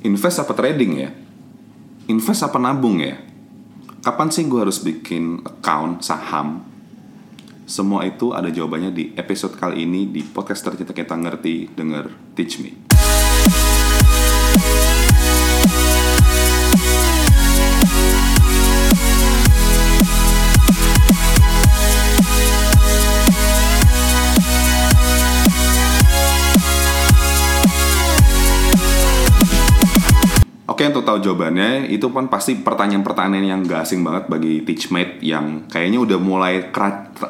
invest apa trading ya? Invest apa nabung ya? Kapan sih gue harus bikin account saham? Semua itu ada jawabannya di episode kali ini di podcast tercinta kita ngerti denger Teach Me. Oke untuk tahu jawabannya itu kan pasti pertanyaan-pertanyaan yang gak asing banget bagi teachmate yang kayaknya udah mulai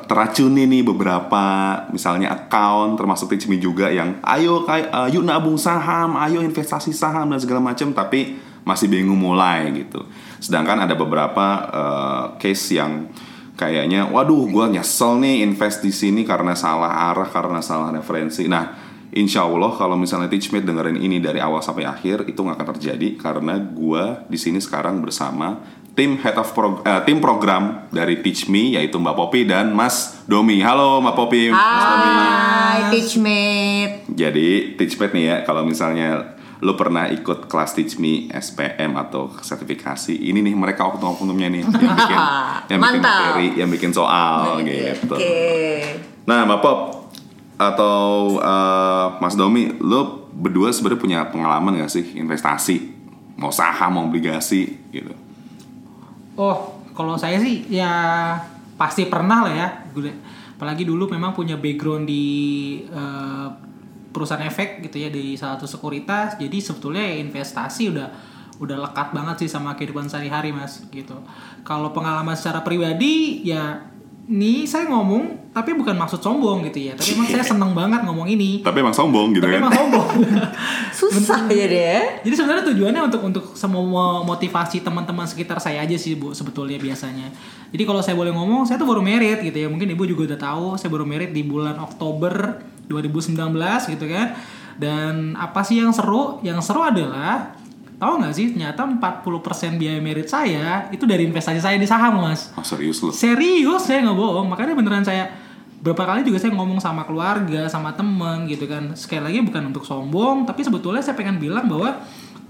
teracuni nih beberapa misalnya account termasuk teach me juga yang ayo kayak uh, yuk nabung saham, ayo investasi saham dan segala macam tapi masih bingung mulai gitu. Sedangkan ada beberapa uh, case yang kayaknya waduh gua nyesel nih invest di sini karena salah arah karena salah referensi. Nah Insya Allah kalau misalnya Teachmate dengerin ini dari awal sampai akhir itu nggak akan terjadi karena gua di sini sekarang bersama tim head of prog- eh, tim program dari Teach Me yaitu Mbak Popi dan Mas Domi. Halo Mbak Popi, Mas Domi. Hai, teachmate. Jadi Teachmate nih ya kalau misalnya lo pernah ikut kelas Teach Me SPM atau sertifikasi ini nih mereka oknum-oknumnya nih yang bikin yang bikin materi, yang bikin soal gitu. Oke. Nah, Mbak Pop atau eh, Mas Domi, lo berdua sebenarnya punya pengalaman gak sih investasi, mau saham, mau obligasi gitu? Oh, kalau saya sih ya pasti pernah lah ya. Apalagi dulu memang punya background di eh, perusahaan efek gitu ya di salah satu sekuritas. Jadi sebetulnya investasi udah udah lekat banget sih sama kehidupan sehari-hari mas gitu. Kalau pengalaman secara pribadi ya nih saya ngomong tapi bukan maksud sombong gitu ya. Tapi emang saya seneng banget ngomong ini. Tapi emang sombong gitu Tapi kan? emang sombong. Susah ya deh. Jadi sebenarnya tujuannya untuk untuk semua motivasi teman-teman sekitar saya aja sih bu sebetulnya biasanya. Jadi kalau saya boleh ngomong, saya tuh baru merit gitu ya. Mungkin ibu juga udah tahu, saya baru merit di bulan Oktober 2019 gitu kan. Dan apa sih yang seru? Yang seru adalah tahu nggak sih ternyata 40% biaya merit saya itu dari investasi saya di saham mas. Oh, serius lo? Serius saya nggak bohong. Makanya beneran saya berapa kali juga saya ngomong sama keluarga, sama temen gitu kan. Sekali lagi bukan untuk sombong, tapi sebetulnya saya pengen bilang bahwa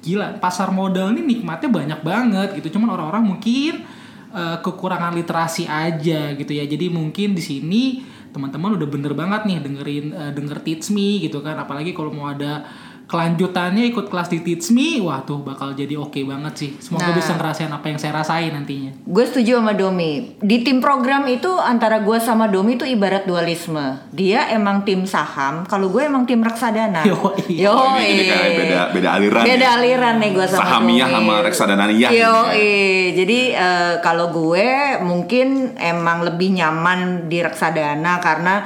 gila pasar modal ini nikmatnya banyak banget gitu. Cuman orang-orang mungkin eh, kekurangan literasi aja gitu ya. Jadi mungkin di sini teman-teman udah bener banget nih dengerin eh, denger Teach Me gitu kan. Apalagi kalau mau ada kelanjutannya ikut kelas di Teach Me, wah tuh bakal jadi oke banget sih. Semoga Nah. bisa ngerasain apa yang saya rasain nantinya. Gue setuju sama Domi. Di tim program itu antara gue sama Domi itu ibarat dualisme. Dia emang tim saham, kalau gue emang tim reksadana. Yoi. Yoi. Oh, ini, ini kayak beda beda aliran. Beda ya? aliran nih gue sama Sahamiyah Domi. sama reksadananiyah. Yo, gitu ya. jadi eh, kalau gue mungkin emang lebih nyaman di reksadana karena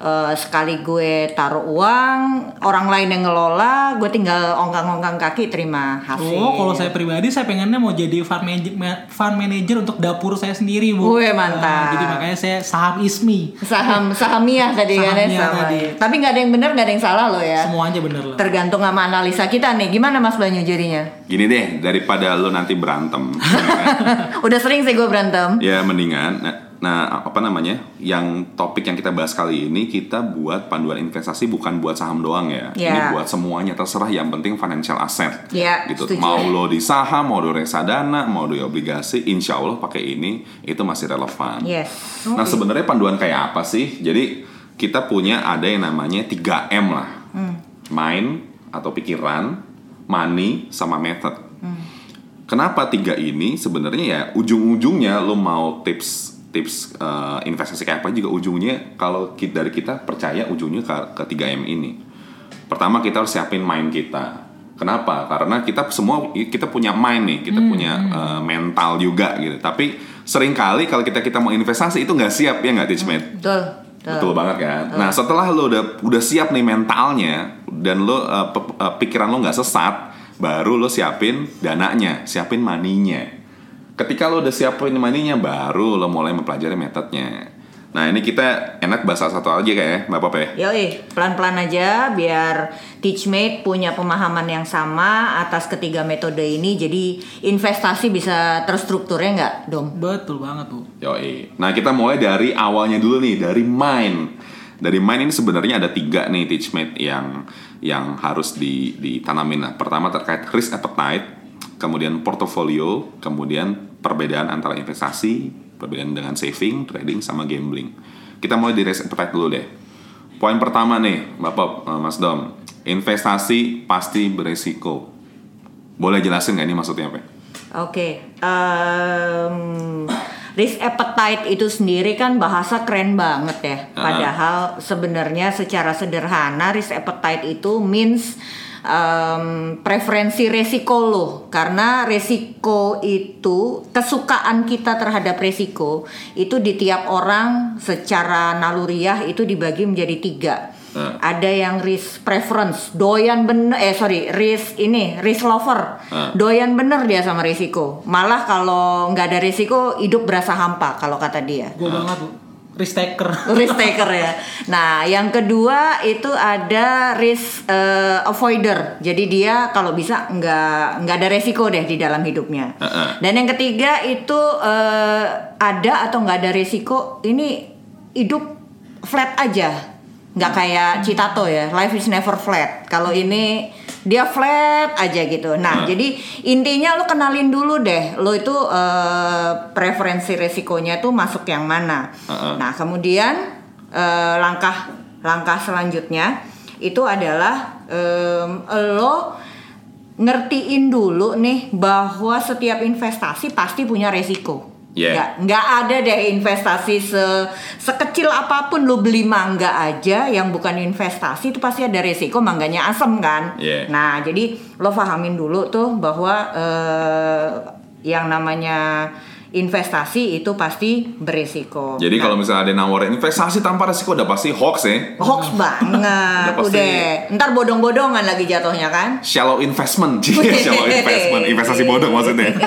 eh, sekali gue taruh uang, orang lain yang ngelola, gue tinggal ongkang-ongkang kaki terima hasil. Oh, kalau saya pribadi saya pengennya mau jadi fund manager, fund manager untuk dapur saya sendiri, Bu. Wih, mantap. Nah, jadi makanya saya saham ISMI. saham sahamiah tadi kan ya Sahamiah sama. tadi. Tapi nggak ada yang benar, nggak ada yang salah loh ya. Semuanya bener lah. Tergantung sama analisa kita nih. Gimana Mas Banyu jadinya? Gini deh, daripada lo nanti berantem? Udah sering sih gue berantem. ya mendingan. Nah, nah, apa namanya? Yang topik yang kita bahas kali ini kita buat panduan investasi bukan buat saham doang ya. Ini Ya. buat semuanya terserah yang penting financial asset. Ya, gitu. setuju. Mau lo di saham, mau lo reksadana, mau lo di obligasi, insya Allah pakai ini itu masih relevan. Yes. Nah sebenarnya panduan kayak apa sih? Jadi kita punya ada yang namanya 3M lah. Mind atau pikiran, money, sama method. Kenapa tiga ini sebenarnya ya ujung-ujungnya lo mau tips tips eh, investasi kayak apa juga ujungnya kalau ki- dari kita percaya ujungnya ke, ke 3M ini. Pertama kita harus siapin mind kita. Kenapa? Karena kita semua kita punya mind nih, kita punya eh, mental juga gitu. Tapi sering kali kalau kita kita mau investasi itu nggak siap ya nggak Teachmate? Betul. Betul banget kan. Nah setelah lo udah udah siap nih mentalnya dan lo uh, uh, pikiran lo nggak sesat, baru lo siapin dananya, siapin maninya. Ketika lo udah siapin maninya, baru lo mulai mempelajari metodenya. Nah ini kita enak bahas satu aja kayak Mbak Pop ya. Yoi, pelan-pelan aja biar teachmate punya pemahaman yang sama atas ketiga metode ini. Jadi investasi bisa terstrukturnya nggak, Dom? Betul banget tuh. Yoi. Nah kita mulai dari awalnya dulu nih dari mind. Dari mind ini sebenarnya ada tiga nih teachmate yang yang harus di, ditanamin. Nah, pertama terkait risk appetite, kemudian portofolio, kemudian perbedaan antara investasi, perbedaan dengan saving, trading, sama gambling. Kita mulai di risk appetite dulu deh. Poin pertama nih, Bapak eh, Mas Dom, investasi pasti beresiko. Boleh jelasin nggak ini maksudnya apa? Oke, em, risk appetite itu sendiri kan bahasa keren banget ya. Padahal sebenarnya secara sederhana risk appetite itu means em, preferensi resiko lo. Karena resiko itu kesukaan kita terhadap resiko itu di tiap orang secara naluriah itu dibagi menjadi tiga. Hmm. Ada yang risk preference, doyan bener, eh sorry, risk ini, risk lover, Hmm. doyan bener dia sama risiko. Malah kalau nggak ada risiko, hidup berasa hampa kalau kata dia. Gue banget bu. Risk taker. Risk taker ya. Nah, yang kedua itu ada risk eh, avoider. Jadi dia kalau bisa nggak nggak ada resiko deh di dalam hidupnya. Heeh. Dan yang ketiga itu eh, ada atau nggak ada resiko. Ini hidup flat aja, nggak kayak Citato ya. Life is never flat. Kalau ini dia flat aja gitu. Nah, jadi intinya lo kenalin dulu deh, lo itu eh, preferensi resikonya tuh masuk yang mana. Heeh. Nah, kemudian eh, langkah langkah selanjutnya itu adalah em, lo ngertiin dulu nih bahwa setiap investasi pasti punya resiko. Yeah. Nggak, nggak ada deh investasi se sekecil apa pun lo beli mangga aja yang bukan investasi itu pasti ada resiko mangganya asem kan. Yeah. Nah jadi lo pahamin dulu tuh bahwa eh, yang namanya investasi itu pasti beresiko. Jadi Nah, kalau misalnya ada nawarin investasi tanpa resiko udah pasti hoax ya. hoax banget, Udah pasti- udah. Ntar bodong-bodongan lagi jatuhnya kan? Shallow investment, shallow investment, investasi bodong maksudnya.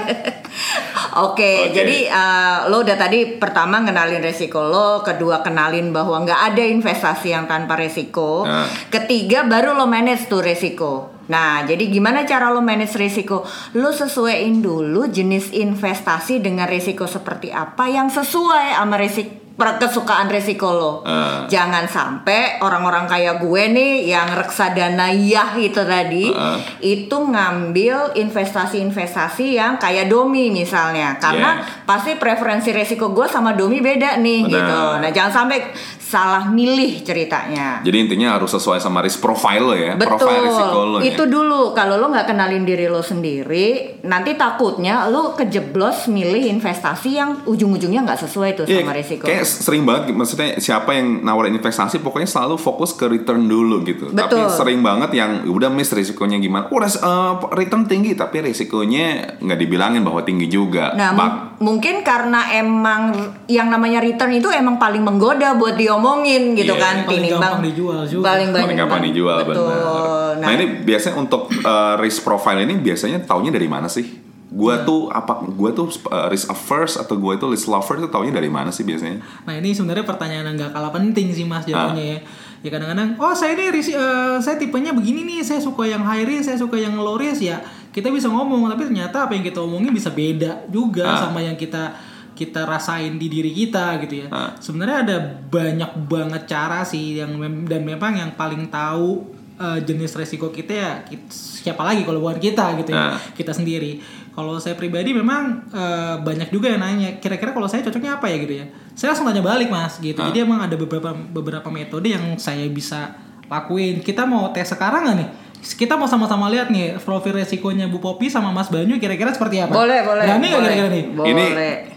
Oke, Oke. jadi eh, lo udah tadi pertama kenalin resiko lo, kedua kenalin bahwa nggak ada investasi yang tanpa resiko, Nah. ketiga baru lo manage tuh resiko. Nah, jadi gimana cara lo manage resiko? Lo sesuaiin dulu jenis investasi dengan resiko seperti apa yang sesuai sama resiko kesukaan resiko lo. Ah. Jangan sampai orang-orang kayak gue nih yang reksadana yah itu tadi Ah. itu ngambil investasi-investasi yang kayak domi misalnya karena Yeah. pasti preferensi resiko gue sama domi beda nih Benar. gitu. Nah jangan sampai salah milih ceritanya. Jadi intinya harus sesuai sama risk profile lo ya, Betul, profile risiko lo ya. itu dulu kalau lo nggak kenalin diri lo sendiri, nanti takutnya lo kejeblos milih investasi yang ujung-ujungnya nggak sesuai tuh Iya, sama resiko. Kayak sering banget maksudnya siapa yang nawarin investasi pokoknya selalu fokus ke return dulu gitu. Tapi Betul. sering banget yang udah miss risikonya gimana. Oh, eh, return tinggi tapi risikonya nggak dibilangin bahwa tinggi juga. Nah, mungkin karena emang yang namanya return itu emang paling menggoda buat diomongin gitu Iya. kan, Paling tinimbang gampang dijual juga. Paling banyak paling gampang dijual Betul. benar. Nah, ini biasanya untuk eh, risk profile ini biasanya taunya dari mana sih? Gua Hmm. tuh apa gua tuh eh, risk averse atau gua itu risk lover itu taunya dari mana sih biasanya? Nah ini sebenarnya pertanyaan yang nggak kalah penting sih mas Ah. jawabnya ya. Ya kadang-kadang, oh saya ini eh, saya tipenya begini nih, saya suka yang high risk, saya suka yang low risk ya. Kita bisa ngomong, tapi ternyata apa yang kita omongin bisa beda juga Ah. sama yang kita kita rasain di diri kita gitu ya. Ah. Sebenarnya ada banyak banget cara sih yang dan memang yang paling tahu eh, jenis resiko kita ya kit- siapa lagi kalau bukan kita gitu ya Ah. kita sendiri. Kalau saya pribadi memang eh, banyak juga yang nanya, kira-kira kalau saya cocoknya apa ya gitu ya. Saya langsung tanya balik mas gitu. Ah. Jadi emang ada beberapa beberapa metode yang saya bisa lakuin. Kita mau tes sekarang nggak nih? Kita mau sama-sama lihat nih profil resikonya Bu Popi sama Mas Banyu kira-kira seperti apa? Boleh, boleh. Berani nggak kira-kira nih? Boleh. Ini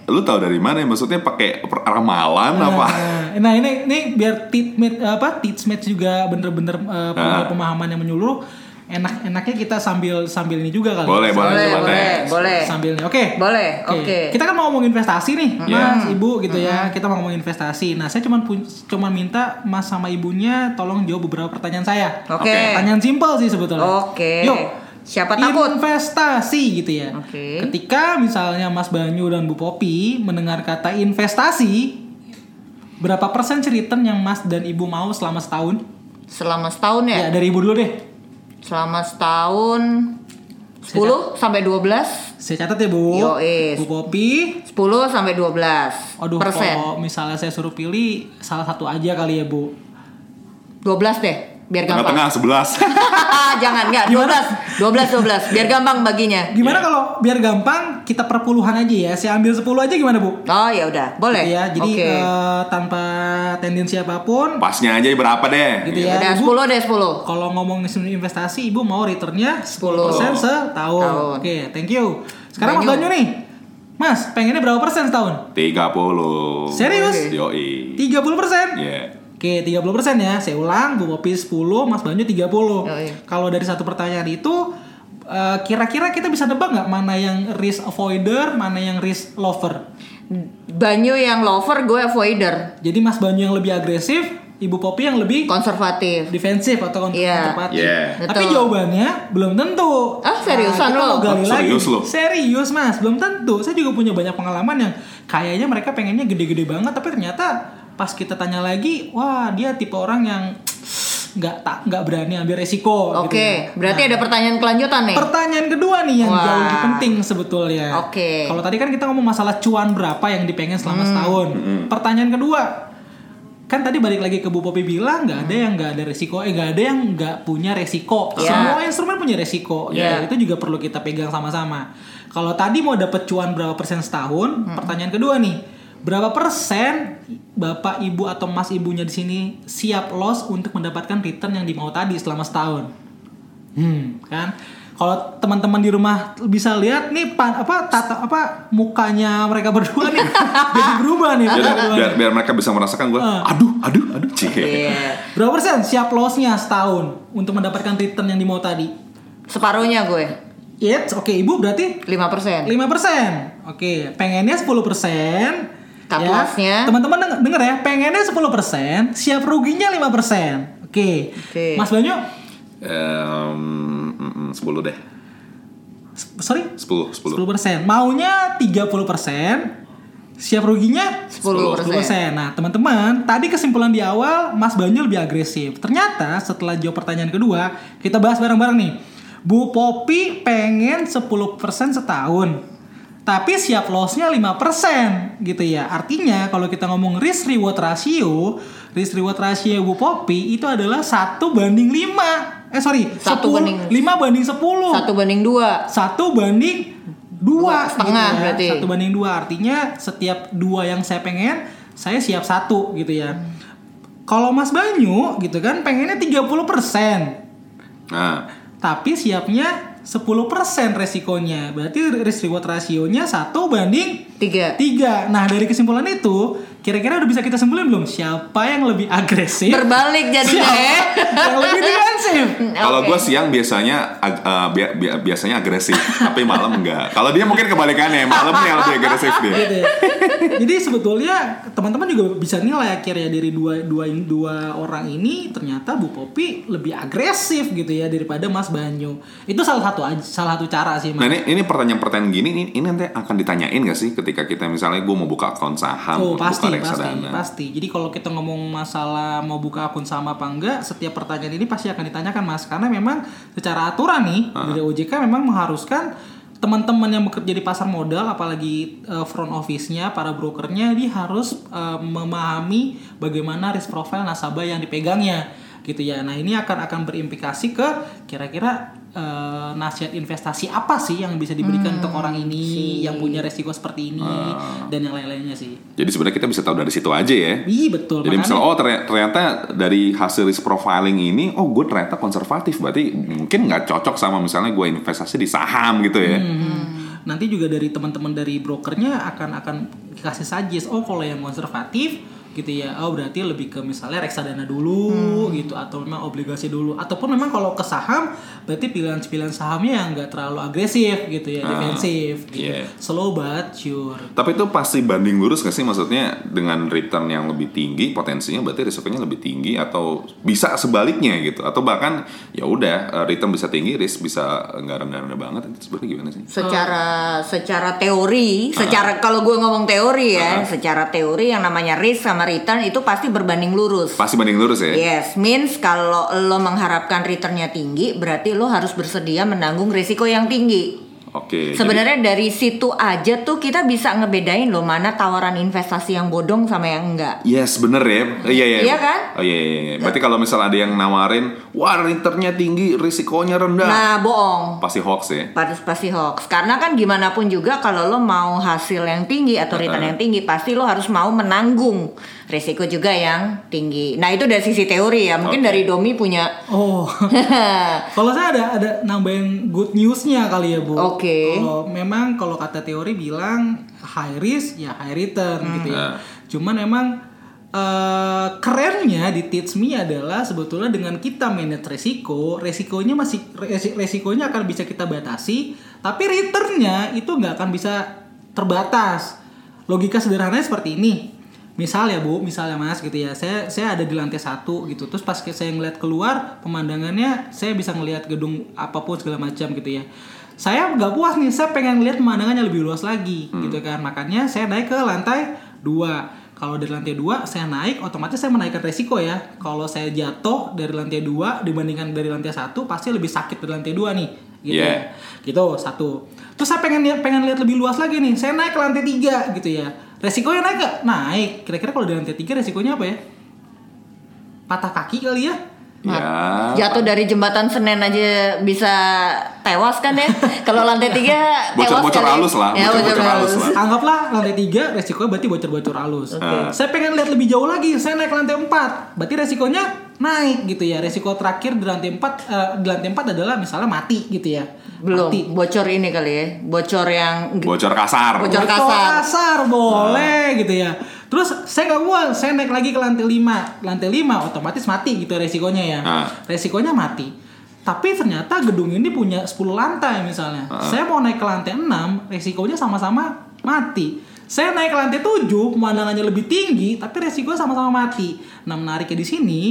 lu tahu dari mana? ya? Maksudnya pakai ramalan apa? Nah, nah ini ini biar teachmate apa teachmate juga bener-bener uh, punya Ah. pemahaman yang menyeluruh. Enak-enaknya kita sambil sambil ini juga kali. Boleh, boleh, Boleh, boleh, boleh. Sambil. Oke. Boleh, oke. Kita kan mau ngomong investasi nih, Iya. Mas, Ibu gitu ya. Kita mau ngomong investasi. Nah, saya cuma cuma minta Mas sama Ibunya tolong jawab beberapa pertanyaan saya. Oke. Pertanyaan simpel sih sebetulnya. Oke. Yuk. Siapa takut? Investasi gitu ya. Oke. Ketika misalnya Mas Banyu dan Bu Popi mendengar kata investasi, berapa persen return yang Mas dan Ibu mau selama setahun? Selama setahun ya? Ya, dari Ibu dulu deh. Selama setahun 10 sampai 12 Saya catat ya, Bu. Yoi. Bu Popi, 10 sampai 12 Aduh, persen. kalau misalnya saya suruh pilih salah satu aja kali ya, Bu. 12 deh. Biar gampang. Tengah-tengah 11. Jangan enggak 12 12 12 biar gampang baginya. Gimana kalau biar gampang kita perpuluhan aja ya. Saya ambil 10 aja gimana, Bu? Oh ya udah, boleh. Gitu ya. Jadi Oke. eh, tanpa tendensi apa pun Pasnya aja berapa deh? gitu ya. udah Ibu, 10 deh 10. kalau ngomong investasi, Ibu mau returnnya 10% 10. setahun. Tahun. Oke, thank you. Sekarang Mas Banyu. Banyu nih. Mas, pengennya berapa persen setahun? 30. Serius? Oke. Yoi. 30 persen? Iya. Oke, 30% ya. Saya ulang, Bu Popi 10, Mas Banyu 30. Oh, iya. Kalau dari satu pertanyaan itu eh, kira-kira kita bisa nebak nggak mana yang risk avoider, mana yang risk lover? Banyu yang lover, gue avoider, Jadi Mas Banyu yang lebih agresif, Ibu Popi yang lebih konservatif. defensif atau Iya. konservatif. Iya. Tapi Betul. jawabannya belum tentu. Ah, seriusan kita lo? gali Ah, serius lagi. lo? Serius mas, belum tentu. Saya juga punya banyak pengalaman yang kayaknya mereka pengennya gede-gede banget, tapi ternyata pas kita tanya lagi, wah dia tipe orang yang nggak tak nggak berani ambil resiko. Oke, gitu ya. berarti Nah, ada pertanyaan kelanjutan nih. Pertanyaan kedua nih yang Wah. jauh lebih penting sebetulnya. Oke. Kalau tadi kan kita ngomong masalah cuan berapa yang dipengen selama Hmm. setahun. Pertanyaan kedua, kan tadi balik lagi ke Bu Popi bilang nggak ada yang nggak ada resiko, eh nggak ada yang nggak punya resiko. Ya. Semua instrumen punya resiko. Ya. Ya, itu juga perlu kita pegang sama-sama. Kalau tadi mau dapat cuan berapa persen setahun, Hmm. pertanyaan kedua nih. Berapa persen bapak ibu atau mas ibunya di sini siap loss untuk mendapatkan return yang dimau tadi selama setahun? Hmm, kan? Kalau teman-teman di rumah bisa lihat nih pa- apa tata apa mukanya mereka berdua nih jadi berubah nih. Jadi muka berdua biar nih. biar mereka bisa merasakan gue. Ah. Aduh, aduh, aduh. Cie. Iya. Berapa persen siap lossnya setahun untuk mendapatkan return yang dimau tadi? Separuhnya gue, Yes, oke ibu berarti 5%. 5%. Oke, pengennya 10%. Cut ya. loss-nya. Teman-teman denger, denger ya, pengennya 10%, siap ruginya 5%. Oke. Oke. Mas Banyu, Em, mm, mm, 10 deh. sorry, 10, 10. 10%. Maunya 30%, siap ruginya 10%. Nah, teman-teman, tadi kesimpulan di awal Mas Banyu lebih agresif. Ternyata setelah jawab pertanyaan kedua, kita bahas bareng-bareng nih. Bu Popi pengen 10% setahun. Tapi siap loss-nya 5% gitu ya. Artinya kalau kita ngomong risk reward ratio, risk reward ratio Bu Popi itu adalah 1 banding 5. Eh sorry, Satu 10 banding- 5 banding 10 Satu banding dua. satu banding dua Dua setengah gitu ya. berarti. satu banding dua artinya setiap dua yang saya pengen saya siap satu gitu ya kalau Mas Banyu gitu kan pengennya 30% Nah, tapi siapnya 10% resikonya berarti risk reward rasionya satu banding Tiga. tiga nah dari kesimpulan itu kira-kira udah bisa kita simpulin belum siapa yang lebih agresif Berbalik jadinya siapa ya. yang lebih defensif kalau Oke. gue siang biasanya ag- eh, bia- bia- biasanya agresif, tapi malam enggak. Kalau dia mungkin kebalikannya, malam yang lebih agresif dia. gitu ya. Jadi sebetulnya teman-teman juga bisa nilai akhirnya dari dua dua dua orang ini ternyata Bu Popi lebih agresif gitu ya daripada Mas Banyu. Itu salah satu salah satu cara sih Nah Mas. ini, ini pertanyaan-pertanyaan gini, ini, ini nanti akan ditanyain gak sih ketika kita misalnya gue mau buka akun saham, Oh untuk pasti buka pasti reksadana. pasti. Jadi kalau kita ngomong masalah mau buka akun sama apa enggak, setiap pertanyaan ini pasti akan ditanyakan Mas karena memang secara aturan nih dari OJK memang mengharuskan teman-teman yang bekerja di pasar modal apalagi eh, front office-nya para brokernya dia harus eh, memahami bagaimana risk profile nasabah yang dipegangnya gitu ya. Nah, ini akan akan berimplikasi ke kira-kira eh, nasihat investasi apa sih yang bisa diberikan untuk orang ini yang punya resiko seperti ini dan yang lain-lainnya sih. Jadi sebenarnya kita bisa tahu dari situ aja ya. Iya betul. Jadi makanya- misal oh ternyata, ternyata dari hasil risk profiling ini, oh gue ternyata konservatif, berarti mungkin nggak cocok sama misalnya gue investasi di saham gitu ya. Hmm. nanti juga dari teman-teman dari brokernya akan akan kasih suggest oh kalau yang konservatif gitu ya. Oh berarti lebih ke misalnya reksadana dulu gitu atau memang obligasi dulu. Ataupun memang kalau ke saham berarti pilihan-pilihan sahamnya yang nggak terlalu agresif gitu ya defensif gitu. iya. slow but sure. Tapi itu pasti banding lurus gak sih? Maksudnya dengan return yang lebih tinggi potensinya berarti risikonya lebih tinggi atau bisa sebaliknya gitu? Atau bahkan ya udah eh, return bisa tinggi risk bisa nggak rendah-rendah banget itu sebenarnya gimana sih? secara secara teori, secara kalau gue ngomong teori ya, secara teori yang namanya risk sama return itu pasti berbanding lurus. Pasti banding lurus ya. Yes, means kalau lo mengharapkan returnnya tinggi, berarti lo harus bersedia menanggung risiko yang tinggi. Oke. Sebenarnya dari situ aja tuh kita bisa ngebedain loh mana tawaran investasi yang bodong sama yang enggak. jadi- Yes, bener ya. Iya, iya. Iya kan? Oh iya, iya, iya. Berarti kalau misal ada yang nawarin, wah returnnya tinggi, risikonya rendah. Nah, bohong. Pasti hoax ya. Pasti pasti hoax. Karena kan gimana pun juga kalau lo mau hasil yang tinggi atau return yang tinggi, pasti lo harus mau menanggung risiko juga yang tinggi. Nah, itu dari sisi teori ya. Mungkin Oke. dari Domi punya Oh, kalau saya ada ada nambahin good newsnya kali ya bu. Oke. Kalau memang kalau kata teori bilang high risk ya high return gitu ya. Nah. Cuman emang eh, kerennya di Teach Me adalah sebetulnya dengan kita manage resiko, resikonya masih resi- resikonya akan bisa kita batasi, tapi returnnya itu nggak akan bisa terbatas. Logika sederhananya seperti ini. Misal ya bu, misalnya mas gitu ya, saya saya ada di lantai satu gitu, terus pas saya ngeliat keluar pemandangannya, saya bisa ngelihat gedung apa pun segala macam gitu ya. Saya nggak puas nih, saya pengen lihat pemandangannya lebih luas lagi gitu kan, makanya saya naik ke lantai dua. Kalau dari lantai dua saya naik, otomatis saya menaikkan resiko ya. Kalau saya jatuh dari lantai dua dibandingkan dari lantai satu, pasti lebih sakit dari lantai dua nih. Gitu Yeah. ya. Gitu satu. Terus saya pengen lihat pengen lihat lebih luas lagi nih. Saya naik ke lantai tiga gitu ya. Resikonya naik gak? Naik. Kira-kira kalau di lantai tiga resikonya apa ya? Patah kaki kali ya? Ya. jatuh dari jembatan Senen aja bisa tewas kan ya. kalau lantai tiga tewas Bocor-bocor kali. halus lah, Ya, bocor-bocor bocor halus halus. lah. Anggaplah lantai tiga resikonya berarti bocor-bocor halus. Saya pengen lihat lebih jauh lagi. Saya naik ke lantai empat. Berarti resikonya naik gitu ya. Resiko terakhir di lantai empat eh, di lantai empat adalah misalnya mati gitu ya. Belum Mati. bocor ini kali ya. Bocor yang Bocor kasar. Bocor Bocor kasar. kasar boleh gitu ya. Terus saya nggak puas, saya naik lagi ke lantai 5. Lantai 5 otomatis mati gitu resikonya ya. Ah. Resikonya mati. Tapi ternyata gedung ini punya 10 lantai misalnya. Saya mau naik ke lantai 6, resikonya sama-sama mati. Saya naik ke lantai 7, pemandangannya lebih tinggi, tapi resikonya sama-sama mati. Nah, menariknya di sini,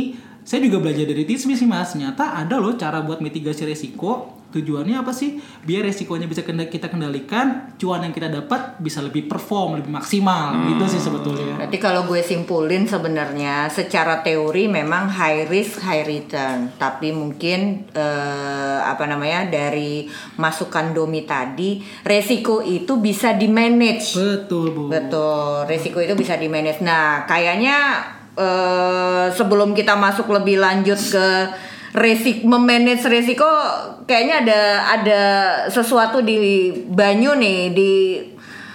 saya juga belajar dari Tismi sih mas. Ternyata ada loh cara buat mitigasi resiko. Tujuannya apa sih? Biar resikonya bisa kita kendalikan, cuan yang kita dapat bisa lebih perform, lebih maksimal. Gitu sih sebetulnya. Berarti kalau gue simpulin sebenarnya secara teori memang high risk high return, tapi mungkin eh, apa namanya dari masukan Domi tadi resiko itu bisa di manage. Betul, Bu. Betul, resiko itu bisa di manage. Nah, kayaknya eh, sebelum kita masuk lebih lanjut ke resik memanage resiko, kayaknya ada ada sesuatu di Banyu nih di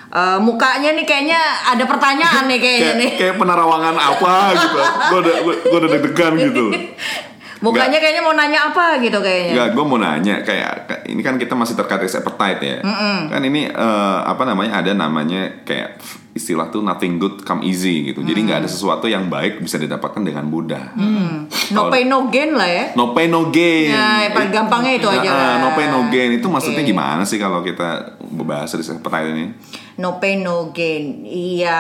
eh, mukanya nih kayaknya ada pertanyaan nih kayaknya Kayak, nih. kayak penerawangan apa gitu. Gue udah, gua udah deg-degan gitu. Mukanya kayaknya mau nanya apa gitu kayaknya. Enggak, gue mau nanya kayak ini kan kita masih terkait risk appetite ya. Kan ini eh, apa namanya ada namanya kayak istilah tuh nothing good come easy gitu. Jadi nggak ada sesuatu yang baik bisa didapatkan dengan mudah. No pain no gain lah ya. No pain no gain. Ya, yang paling gampangnya itu aja Nah, lah. no pain no gain itu maksudnya Oke. gimana sih kalau kita bahas risk appetite ini? No pain no gain. Iya,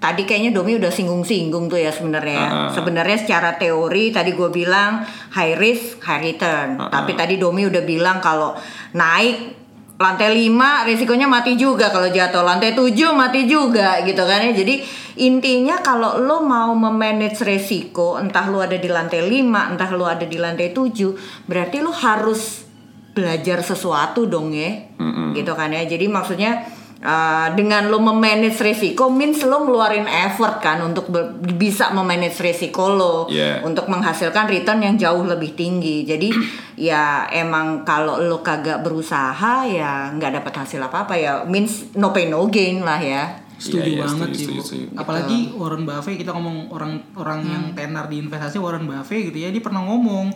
tadi kayaknya Domi udah singgung-singgung tuh ya sebenarnya. Ah. Sebenarnya secara teori tadi gue bilang high risk high return. Ah, Tapi tadi Domi udah bilang kalau naik lantai 5 risikonya mati juga kalau jatuh lantai 7 mati juga gitu kan ya. Jadi intinya kalau lo mau memanage resiko entah lo ada di lantai 5, entah lo ada di lantai 7, berarti lo harus belajar sesuatu dong ya. Gitu kan ya. Jadi maksudnya Uh, dengan lo memanage resiko means lo ngeluarin effort kan untuk bisa memanage resiko lo. Yeah. untuk menghasilkan return yang jauh lebih tinggi. Jadi ya emang kalau lo kagak berusaha ya nggak dapat hasil apa apa ya. Means no pain no gain lah ya. Setuju Iya, iya, banget setuju, sih, setuju, setuju. Apalagi Warren Buffett kita ngomong orang orang yang tenar di investasi Warren Buffett gitu ya, dia pernah ngomong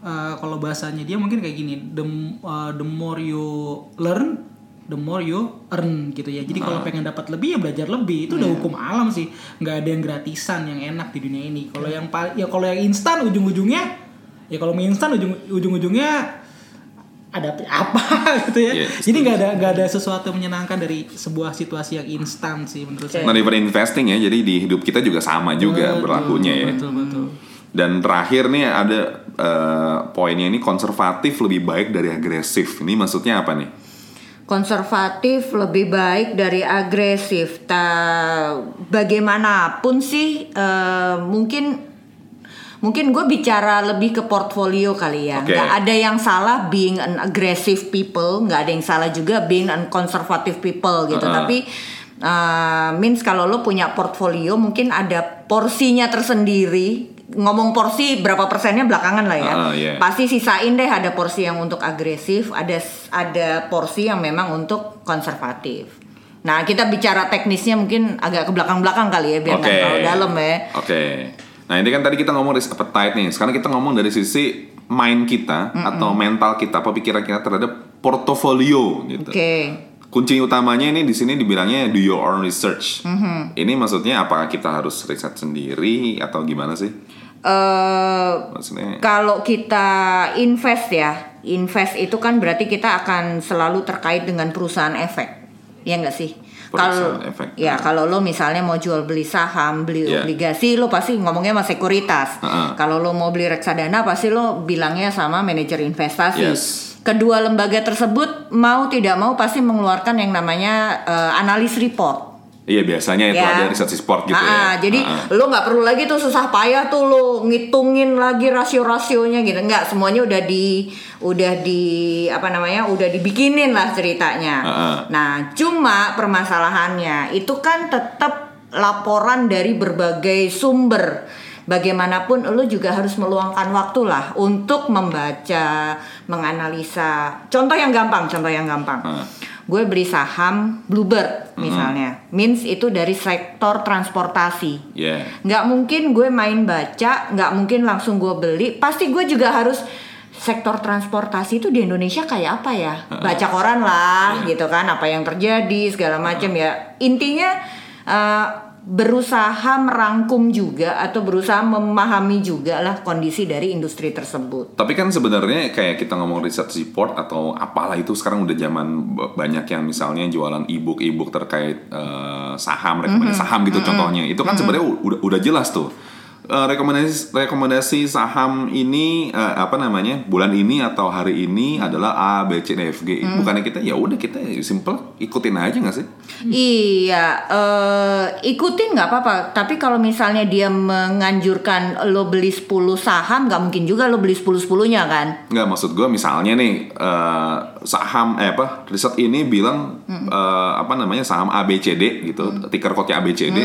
eh, kalau bahasanya dia mungkin kayak gini, the eh, the more you learn the more you earn gitu ya. Jadi kalau pengen dapat lebih ya belajar lebih. Itu udah hukum alam sih. nggak ada yang gratisan yang enak di dunia ini. Kalau yang pal- ya kalau yang instan ujung-ujungnya ya kalau mie instan ujung ujung-ujungnya ada apa gitu ya. Iya, Jadi nggak ada nggak ada sesuatu yang menyenangkan dari sebuah situasi yang instan sih menurut saya. Nah, daripada investing ya, jadi di hidup kita juga sama juga Betul, berlakunya ya. Betul betul. Dan terakhir nih ada eh, poinnya ini konservatif lebih baik dari agresif. Ini maksudnya apa nih? Konservatif lebih baik dari agresif. Ta bagaimanapun sih eh, mungkin mungkin gue bicara lebih ke portfolio kali ya. Oke. Nggak ada yang salah being an aggressive people, nggak ada yang salah juga being an conservative people gitu. Uh-uh. Tapi uh, means kalau lo punya portfolio mungkin ada porsinya tersendiri. Ngomong porsi berapa persennya belakangan lah ya. Uh-uh, yeah. Pasti sisain deh ada porsi yang untuk agresif, ada ada porsi yang memang untuk konservatif. Nah, kita bicara teknisnya mungkin agak ke belakang-belakang kali ya biar nggak Oke. terlalu dalam ya. Oke. Nah ini kan tadi kita ngomong risk appetite nih. Sekarang kita ngomong dari sisi mind kita atau mental kita, pemikiran kita terhadap portofolio gitu. Oke. Kunci utamanya ini di sini dibilangnya do your own research. Mm-hmm. Ini maksudnya apakah kita harus riset sendiri atau gimana sih? Eh, Maksudnya kalau kita invest ya, invest itu kan berarti kita akan selalu terkait dengan perusahaan efek. Ya enggak sih? Kalau Perusahaan efek. ya kalau lo misalnya mau jual beli saham, beli Iya. obligasi, lo pasti ngomongnya sama sekuritas. Uh-uh. Kalau lo mau beli reksadana, pasti lo bilangnya sama manajer investasi. Yes. Kedua lembaga tersebut mau tidak mau pasti mengeluarkan yang namanya eh, analis report. Iya biasanya itu Ya. ada riset sport gitu Ah, ya. Jadi Ah, ah. lo nggak perlu lagi tuh susah payah tuh lo ngitungin lagi rasio-rasionya gitu. Nggak, semuanya udah di udah di apa namanya? udah dibikinin lah ceritanya. Ah, ah. Nah, cuma permasalahannya itu kan tetap laporan dari berbagai sumber. Bagaimanapun lo juga harus meluangkan waktu lah untuk membaca, menganalisa. Contoh yang gampang, contoh yang gampang Ah. gue beli saham Bluebird misalnya, means itu dari sektor transportasi. Yeah. Nggak mungkin gue main baca, nggak mungkin langsung gue beli. Pasti gue juga harus sektor transportasi itu di Indonesia kayak apa ya? Baca koran lah, gitu kan? Apa yang terjadi segala macam ya. Intinya eh, berusaha merangkum juga atau berusaha memahami juga lah kondisi dari industri tersebut. Tapi kan sebenarnya kayak kita ngomong riset report atau apalah itu sekarang udah zaman banyak yang misalnya jualan e-book e-book terkait eh, saham rekomendasi saham gitu contohnya. Itu kan sebenarnya u- udah udah jelas tuh Eh, rekomendasi rekomendasi saham ini eh, apa namanya bulan ini atau hari ini adalah A B C D F G. Bukannya kita ya udah kita simple ikutin aja nggak sih? Iya, eh, ikutin nggak apa-apa. Tapi kalau misalnya dia menganjurkan lo beli 10 saham, nggak mungkin juga lo beli 10 10-nya kan? Nggak maksud gue misalnya nih eh, saham eh apa riset ini bilang eh, apa namanya saham ABCD gitu ticker code-nya ABCD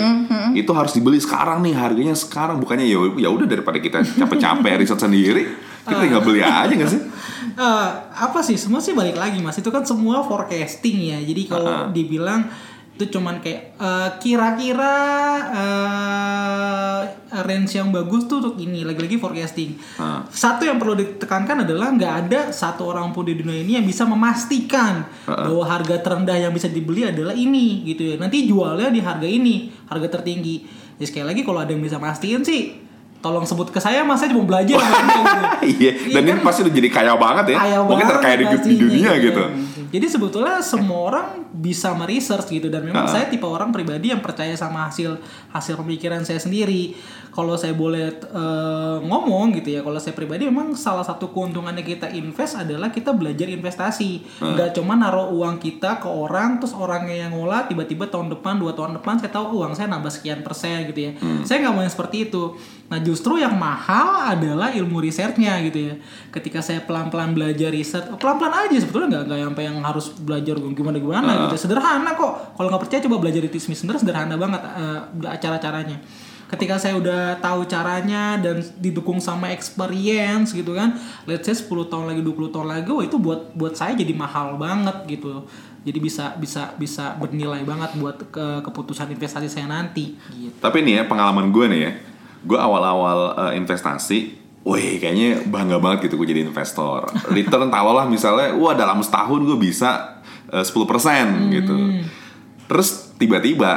itu harus dibeli sekarang nih harganya sekarang bukannya ya ya udah daripada kita capek-capek riset sendiri kita tinggal beli aja nggak sih? Eh, apa sih? Semua sih balik lagi mas. Itu kan semua forecasting ya. Jadi kalau Uh-uh. dibilang itu cuman kayak eh, kira-kira eh, range yang bagus tuh untuk ini lagi-lagi forecasting. Uh. satu yang perlu ditekankan adalah nggak ada satu orang pun di dunia ini yang bisa memastikan Uh-uh. bahwa harga terendah yang bisa dibeli adalah ini gitu ya. Nanti jualnya di harga ini harga tertinggi jadi sekali lagi kalau ada yang bisa mastiin sih tolong sebut ke saya mas saya cuma belajar gitu. iya dan Iya ini kan? pasti udah jadi kaya banget ya kaya mungkin terkaya di, di dunia gitu Jadi sebetulnya semua orang bisa meresearch gitu dan memang Ah. saya tipe orang pribadi yang percaya sama hasil hasil pemikiran saya sendiri. Kalau saya boleh eh, ngomong gitu ya, kalau saya pribadi memang salah satu keuntungannya kita invest adalah kita belajar investasi. Ah. Nggak cuma naruh uang kita ke orang terus orangnya yang ngolah tiba-tiba tahun depan dua tahun depan saya tahu uang saya nambah sekian persen gitu ya. Hmm. Saya nggak mau yang seperti itu. Nah justru yang mahal adalah ilmu risetnya gitu ya. Ketika saya pelan-pelan belajar riset, pelan-pelan aja sebetulnya nggak nggak sampai yang harus belajar gimana gimana Ah. gitu. Sederhana kok. Kalau nggak percaya coba belajar di Tismi sebenarnya sederhana banget eh, cara-caranya. Ketika saya udah tahu caranya dan didukung sama experience gitu kan, let's say 10 tahun lagi 20 tahun lagi, wah itu buat buat saya jadi mahal banget gitu. Jadi bisa bisa bisa bernilai banget buat ke keputusan investasi saya nanti gitu. Tapi nih ya pengalaman gue nih ya, gue awal-awal eh, investasi, wih kayaknya bangga banget gitu gue jadi investor. Return taruhlah misalnya, wah dalam setahun gue bisa eh, 10% gitu. Terus tiba-tiba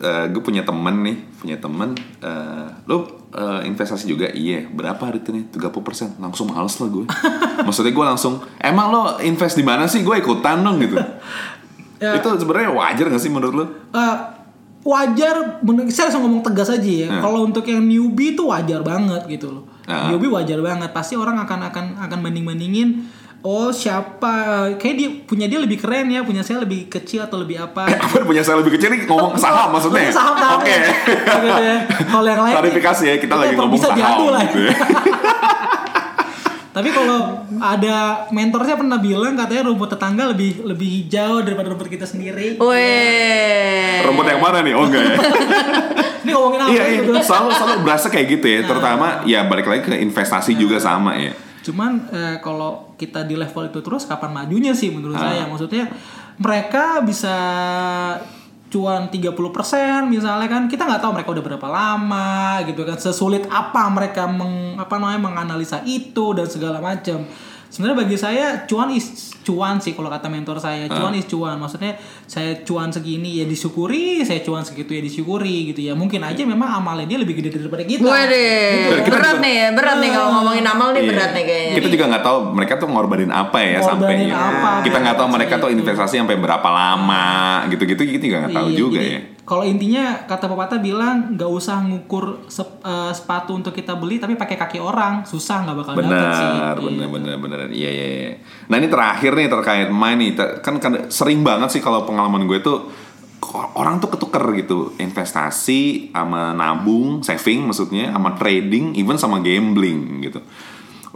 eh, gue punya temen nih, punya temen, eh, lo eh, investasi juga? Iya, berapa returnnya? 30% Langsung males lah gue. Maksudnya gue langsung, emang lo invest di mana sih? Gue ikutan dong gitu. Ya. Itu sebenarnya wajar gak sih menurut lo? Eh, wajar saya langsung ngomong tegas aja ya Hmm. kalau untuk yang newbie itu wajar banget gitu loh Ah. newbie wajar banget pasti orang akan akan akan banding bandingin oh siapa kayak dia punya dia lebih keren ya punya saya lebih kecil atau lebih apa Apa punya saya lebih kecil nih ngomong saham maksudnya? ya? saham saham Oke. Gitu ya. kalau yang lain Klarifikasi ya, kita lagi ngomong bisa saham. diadu lah gitu ya. Tapi kalau ada mentornya pernah bilang katanya rumput tetangga lebih lebih hijau daripada rumput kita sendiri Weh. Rumput yang mana nih? Oh enggak ya? ini ngomongin apa iya, iya. gitu Selalu, selalu berasa kayak gitu ya. Terutama ya balik lagi ke investasi juga sama ya. Cuman eh, kalau kita di level itu terus kapan majunya sih menurut Ah. saya. Maksudnya mereka bisa cuan 30% misalnya kan kita nggak tahu mereka udah berapa lama gitu kan sesulit apa mereka meng, apa namanya menganalisa itu dan segala macam sebenarnya bagi saya cuan is cuan sih kalau kata mentor saya cuan Ah. is cuan maksudnya saya cuan segini ya disyukuri saya cuan segitu ya disyukuri gitu ya mungkin aja memang amalnya dia lebih gede daripada kita Gue deh, Dan kita berat juga- nih ya, berat nih kalau ngomongin amal nih Iya. berat nih kayaknya. Kita juga nggak tahu mereka tuh ngorbanin apa ya sampai Ngorbanin gitu. apa, Kita nggak tahu mereka tuh gitu. investasi sampai berapa lama gitu-gitu kita juga nggak tahu Iya, juga jadi ya. Kalau intinya kata pepatah bilang nggak usah ngukur sep- eh, sepatu untuk kita beli tapi pakai kaki orang susah nggak bakal dapet sih. Benar, Iya. benar, benar, benar. Iya, iya, iya. Nah ini terakhir nih terkait main nih, kan, kan sering banget sih kalau pengalaman gue tuh orang tuh ketuker gitu investasi sama nabung, saving maksudnya, sama trading, even sama gambling gitu.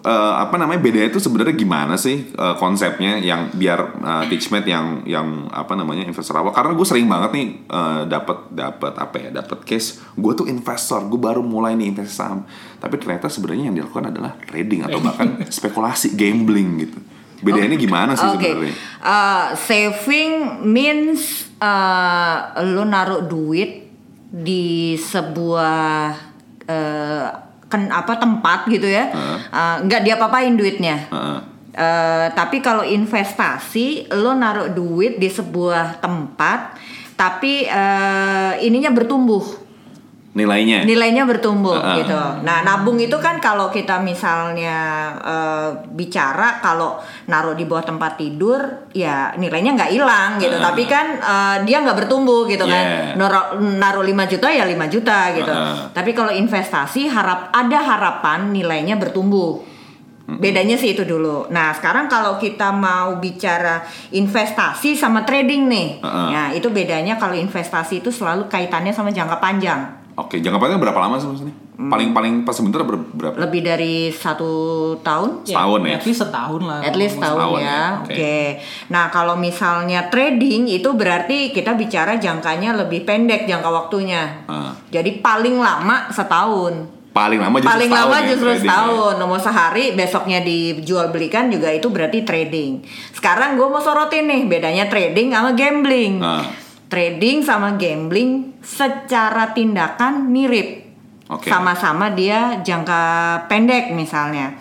Eh, apa namanya bedanya itu sebenarnya gimana sih eh, konsepnya yang biar eh, teachmate yang yang apa namanya investor awal karena gue sering banget nih eh, dapat dapat apa ya dapat case gue tuh investor gue baru mulai nih investasi saham. Tapi ternyata sebenarnya yang dilakukan adalah trading atau bahkan spekulasi gambling gitu. Bedanya gimana sih Oke, sebenarnya? Uh, saving means uh, lu naruh duit di sebuah uh, kan apa tempat gitu ya, Uh, nggak diapa-apain duitnya. Heeh. Uh, tapi kalau investasi, lo naruh duit di sebuah tempat, tapi uh, ininya bertumbuh nilainya nilainya bertumbuh Ah. gitu. Nah, nabung itu kan kalau kita misalnya eh, bicara kalau naruh di bawah tempat tidur, ya nilainya nggak hilang gitu. Ah. Tapi kan eh, dia nggak bertumbuh gitu Yeah. kan. Naruh, naruh 5 juta ya 5 juta gitu. Ah. Tapi kalau investasi harap ada harapan nilainya bertumbuh. Bedanya sih itu dulu. Nah, sekarang kalau kita mau bicara investasi sama trading nih. Ah. Ya, itu bedanya kalau investasi itu selalu kaitannya sama jangka panjang. Oke jangka panjangnya berapa lama sih maksudnya Hmm. paling paling pas sebentar ber- berapa lebih dari satu tahun Setahun ya? At least setahun lah. at least kalau tahun setahun ya ya, oke oke. nah kalau misalnya trading itu berarti kita bicara jangkanya lebih pendek jangka waktunya Ah. jadi paling lama setahun paling lama justru paling setahun lama ya, justru ya. setahun nomor sehari besoknya dijual belikan juga itu berarti trading sekarang gue mau sorotin nih bedanya trading sama gambling Ah. Trading sama gambling secara tindakan mirip Oke. sama-sama dia jangka pendek misalnya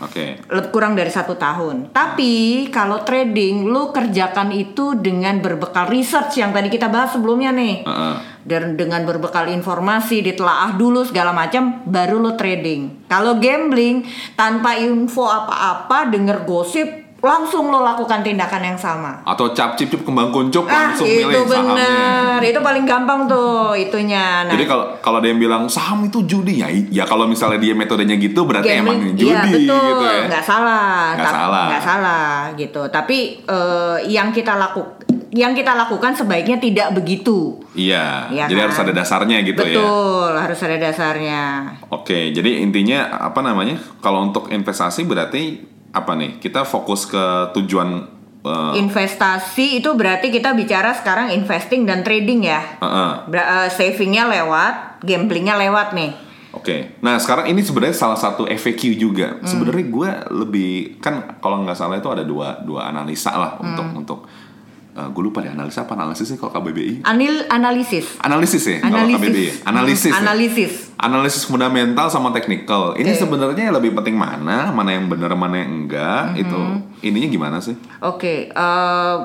Leb- kurang dari satu tahun. Tapi kalau trading, lu kerjakan itu dengan berbekal research yang tadi kita bahas sebelumnya nih. Heeh. Dan dengan berbekal informasi, ditelaah dulu segala macam, baru lu trading. Kalau gambling, tanpa info apa-apa, denger gosip, langsung lo lakukan tindakan yang sama. atau cap cip cip kembang kuncup Ah, langsung itu milih sahamnya benar. Itu paling gampang tuh itunya. Nah, Jadi kalau kalau ada yang bilang saham itu judi ya, ya kalau misalnya dia metodenya gitu berarti emang Gambling, judi iya, betul, gitu ya. nggak salah, Nggak Tap- salah. nggak salah gitu. Tapi eh, yang kita laku, yang kita lakukan sebaiknya tidak begitu. Iya, Iya jadi kan? harus ada dasarnya gitu ya. betul, harus ada dasarnya. Oke, jadi intinya apa namanya? Kalau untuk investasi berarti apa nih? Kita fokus ke tujuan eh, Investasi itu berarti kita bicara sekarang investing dan trading ya. Ber- eh, savingnya lewat, gamblingnya lewat nih. Oke, nah sekarang ini sebenarnya salah satu FAQ juga. Hmm. Sebenarnya gue lebih kan kalau nggak salah itu ada dua dua analisa lah untuk Hmm. Untuk gue lupa deh analisa apa analisis sih kalau KBBI? Anil analisis. Analisis ya kalau KBBI. Analisis. Analisis. Hmm, ya? analisis. Analisis fundamental sama teknikal. Ini Oke. sebenarnya lebih penting mana? Mana yang benar, mana yang enggak? Mm-hmm. Itu ininya gimana sih? Oke, eh,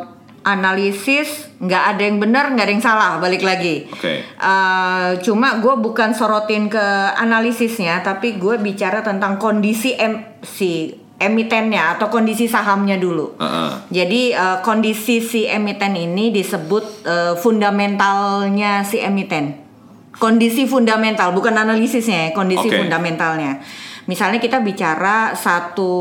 analisis nggak ada yang benar, nggak ada yang salah. Balik lagi. Oke. Eh, cuma gue bukan sorotin ke analisisnya, tapi gue bicara tentang kondisi em si emitennya atau kondisi sahamnya dulu. Heeh. Jadi eh, kondisi si emiten ini disebut eh, fundamentalnya si emiten. Kondisi fundamental, bukan analisisnya, ya, kondisi Oke. fundamentalnya. misalnya kita bicara satu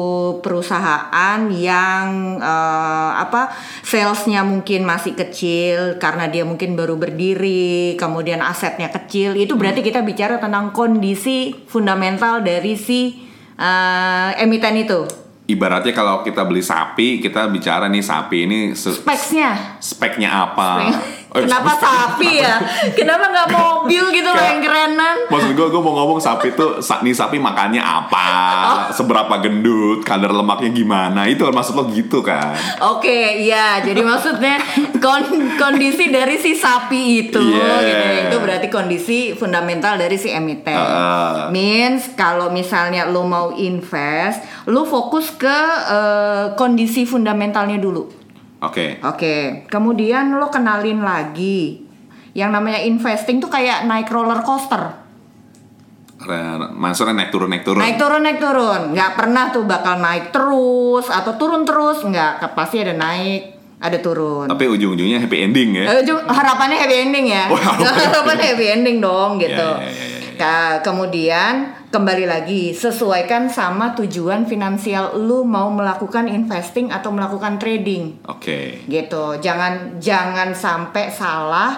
perusahaan yang eh, apa salesnya mungkin masih kecil karena dia mungkin baru berdiri, kemudian asetnya kecil, itu berarti kita bicara tentang kondisi fundamental dari si eh, emiten itu. Ibaratnya kalau kita beli sapi, kita bicara nih sapi ini Speksnya. speknya apa? Eh, Kenapa sapi ya? Kenapa nggak mobil gitu loh yang kerenan? Maksud gue, gue mau ngomong sapi tuh, nih sapi makannya apa, seberapa gendut, kadar lemaknya gimana, itu maksud lo gitu kan? Oke, iya. Jadi maksudnya kon- kondisi dari si sapi itu, Yeah. gitu. itu berarti kondisi fundamental dari si emiten. Uh. Means kalau misalnya lo mau invest, lo fokus ke eh, kondisi fundamentalnya dulu. Oke, Oke, kemudian lo kenalin lagi yang namanya investing tuh kayak naik roller coaster. Maksudnya naik turun naik turun. Naik turun naik turun, nggak pernah tuh bakal naik terus atau turun terus, nggak pasti ada naik, ada turun. Tapi ujung-ujungnya happy ending ya. Eh, ujung- harapannya happy ending ya. Oh, harapannya happy ending dong gitu. Ya, ya, ya, ya, ya. Nah, kemudian kembali lagi sesuaikan sama tujuan finansial lu mau melakukan investing atau melakukan trading Oke. gitu. Jangan jangan sampai salah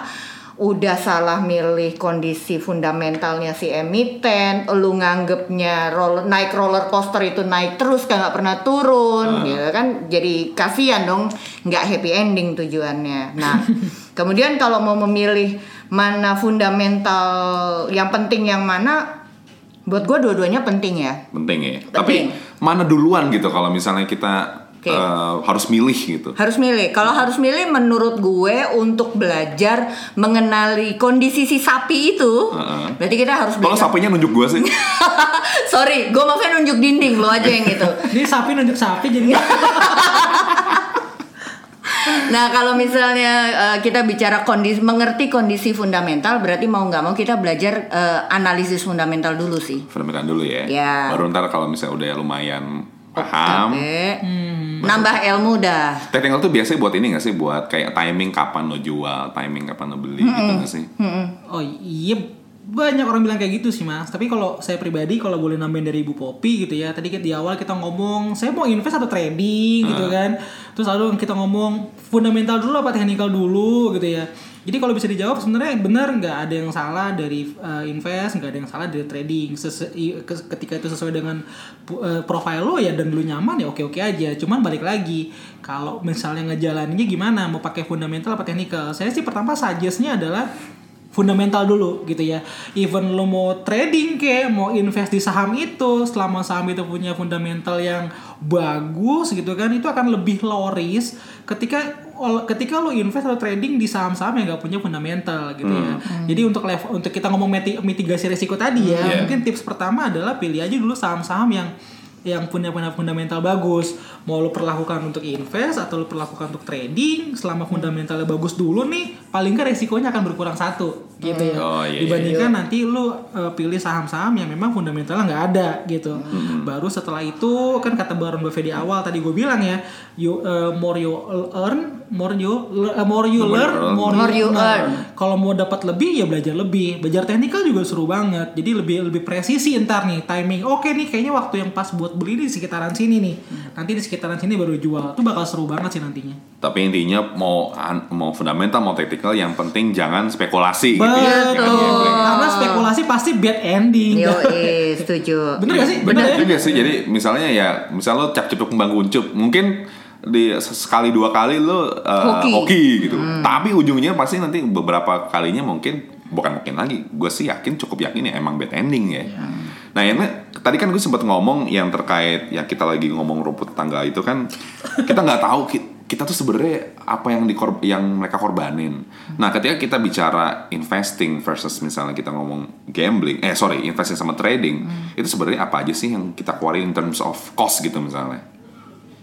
udah salah milih kondisi fundamentalnya si emiten, lu nganggepnya roller, naik roller coaster itu naik terus kan nggak pernah turun, gitu kan? Jadi kasihan dong, nggak happy ending tujuannya. Nah, kemudian kalau mau memilih mana fundamental yang penting yang mana, buat gue dua-duanya penting ya. Penting ya. Penting. Tapi mana duluan gitu kalau misalnya kita Oke. eh, harus milih gitu. Harus milih. Kalau harus milih menurut gue untuk belajar mengenali kondisi si sapi itu, Heeh. berarti kita harus Kalau belajar. sapinya nunjuk gua sih. Sorry, gue maksudnya nunjuk dinding lo aja yang gitu. Ini sapi nunjuk sapi jadi Nah kalau misalnya eh, kita bicara kondisi, mengerti kondisi fundamental, berarti mau nggak mau kita belajar eh, analisis fundamental dulu sih. Fundamental dulu ya. Ya. Baru ntar kalau misalnya udah lumayan paham. Oke. Nambah ilmu dah. Technical tuh biasanya buat ini gak sih? Buat kayak timing kapan lo jual, timing kapan lo beli gitu gak sih? Oh iya banyak orang bilang kayak gitu sih mas. Tapi kalau saya pribadi kalau boleh nambahin dari ibu Popi gitu ya tadi di awal kita ngomong saya mau invest atau trading gitu kan. Terus lalu kita ngomong fundamental dulu apa technical dulu gitu ya. Jadi kalau bisa dijawab sebenarnya benar nggak ada yang salah dari uh, invest nggak ada yang salah dari trading. Sese- ketika itu sesuai dengan uh, profile lo ya dan lu nyaman ya oke oke aja. Cuman balik lagi kalau misalnya ngejalaninnya gimana mau pakai fundamental apa technical? Saya sih pertama suggestnya adalah fundamental dulu gitu ya. Even lo mau trading kayak mau invest di saham itu, selama saham itu punya fundamental yang bagus gitu kan, itu akan lebih low risk ketika ketika lo invest atau trading di saham-saham yang gak punya fundamental gitu ya. Jadi untuk level untuk kita ngomong miti- mitigasi risiko tadi ya, Yeah. mungkin tips pertama adalah pilih aja dulu saham-saham yang yang punya punya fundamental bagus. Mau lo perlakukan untuk invest atau lo perlakukan untuk trading selama fundamentalnya bagus dulu nih paling nggak resikonya akan berkurang satu gitu ya. Oh, iya, iya, dibandingkan nanti lo uh, pilih saham-saham yang memang fundamentalnya nggak ada gitu. Baru setelah itu kan kata Baron Buffett di awal tadi gue bilang ya you uh, more you earn more you uh, more you More learn earn. More you Nah, earn. kalau mau dapat lebih ya belajar lebih belajar teknikal juga seru banget jadi lebih lebih presisi ntar nih timing oke nih kayaknya waktu yang pas buat beli di sekitaran sini nih nanti di sekitaran sini baru jual itu bakal seru banget sih nantinya Tapi intinya mau mau fundamental mau technical yang penting jangan spekulasi gitu ya. betul Jangan gambling. karena spekulasi pasti bad ending Yo, setuju. bener gak sih Bener. bener, ya Juga sih jadi misalnya ya misal lo cap cepuk kembang kuncup mungkin di sekali dua kali lo uh, Hoki. hoki gitu. Tapi ujungnya pasti nanti beberapa kalinya mungkin bukan mungkin lagi. Gue sih yakin cukup yakin ya emang bad ending ya. Nah ini tadi kan gue sempat ngomong yang terkait ya kita lagi ngomong rumput tetangga itu kan kita nggak tahu ki- kita tuh sebenarnya apa yang dikor yang mereka korbanin. Nah ketika kita bicara investing versus misalnya kita ngomong gambling, eh sorry investing sama trading itu sebenarnya apa aja sih yang kita keluarin in terms of cost gitu misalnya?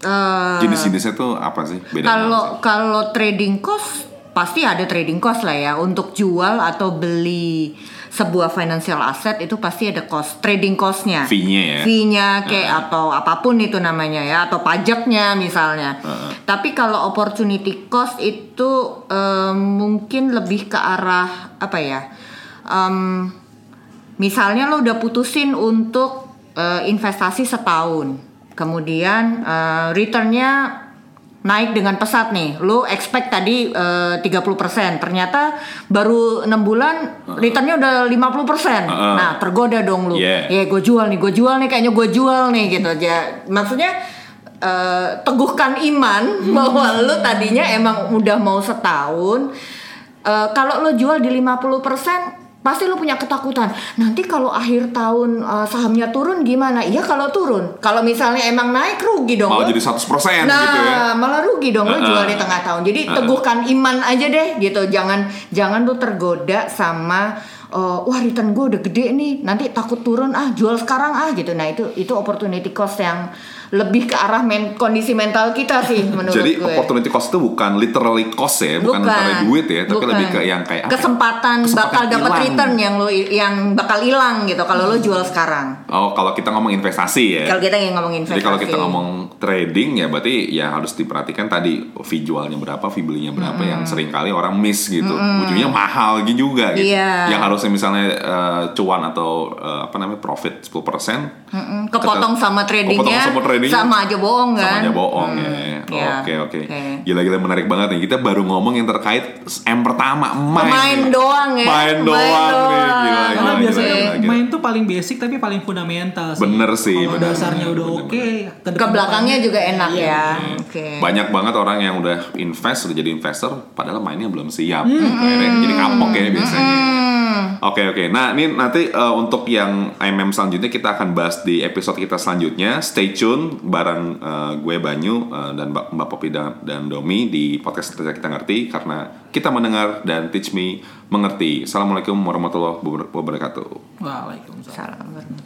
Eh, Jenis-jenisnya tuh apa sih? Beda Kalau kalau trading cost pasti ada trading cost lah ya. Untuk jual atau beli sebuah financial asset itu pasti ada cost trading costnya. Fee-nya ya. fee-nya kayak atau apa pun itu namanya ya atau pajaknya misalnya. Tapi kalau opportunity cost itu em, mungkin lebih ke arah apa ya? Em, misalnya lo udah putusin untuk eh, investasi setahun, kemudian eh, returnnya naik dengan pesat nih. Lu expect tadi eh, 30%, ternyata baru enam bulan returnnya udah 50%. Uh-uh. Nah, tergoda dong lu. Yeah. Ya, gue jual nih, gue jual nih, kayaknya gue jual nih gitu aja. Maksudnya eh, teguhkan iman bahwa lu tadinya emang udah mau setahun. Eh, kalau lu jual di 50% pasti lu punya ketakutan. Nanti kalau akhir tahun eh, sahamnya turun gimana? Iya kalau turun. Kalau misalnya emang naik rugi dong. Malah lu. jadi 100% nah, gitu ya. malah rugi dong lu Uh-uh. jual di tengah tahun. Jadi Uh-uh. teguhkan iman aja deh gitu. Jangan jangan lu tergoda sama eh, wah return gue udah gede nih. Nanti takut turun ah jual sekarang ah gitu. Nah, itu itu opportunity cost yang lebih ke arah men- kondisi mental kita sih menurut Jadi gue. opportunity cost itu bukan literally cost ya, bukan, antara duit ya, tapi bukan. lebih ke yang kayak apa ya? kesempatan, Kesempatan bakal dapat return yang lo yang bakal hilang gitu kalau lo jual sekarang. Oh, kalau kita ngomong investasi ya. Kalau kita yang ngomong investasi. Jadi kalau kita ngomong trading ya berarti ya harus diperhatikan tadi fee jualnya berapa, fee belinya berapa yang sering kali orang miss gitu. Ujungnya mahal gitu juga gitu. Iya. Yang harusnya misalnya eh, cuan atau eh, apa namanya profit 10% Mm-mm, kepotong sama tradingnya, Kepotong sama tradingnya, sama aja bohong kan? sama aja bohong ya. Iya. Oke oke. Oke. Gila-gila menarik banget nih. Kita baru ngomong yang terkait M pertama main. Pemain doang ya. Main doang nih. Gila, Karena gila, biasanya gila, gila. main tuh paling basic tapi paling fundamental sih. Bener sih, Kalau bener. dasarnya udah oke, bener. Ke belakangnya juga enak Iya. ya. Oke. Banyak banget orang yang udah invest, udah jadi investor, padahal mainnya belum siap. Akhirnya jadi kapok ya biasanya. Oke oke. Nah ini nanti uh, untuk yang IMM selanjutnya kita akan bahas di episode kita selanjutnya. Stay tune bareng uh, gue Banyu uh, dan Mbak, Mbak Popi dan, dan Domi di podcast Cerita kita ngerti karena kita mendengar dan teach me mengerti. Assalamualaikum warahmatullahi wabarakatuh. Waalaikumsalam. Salam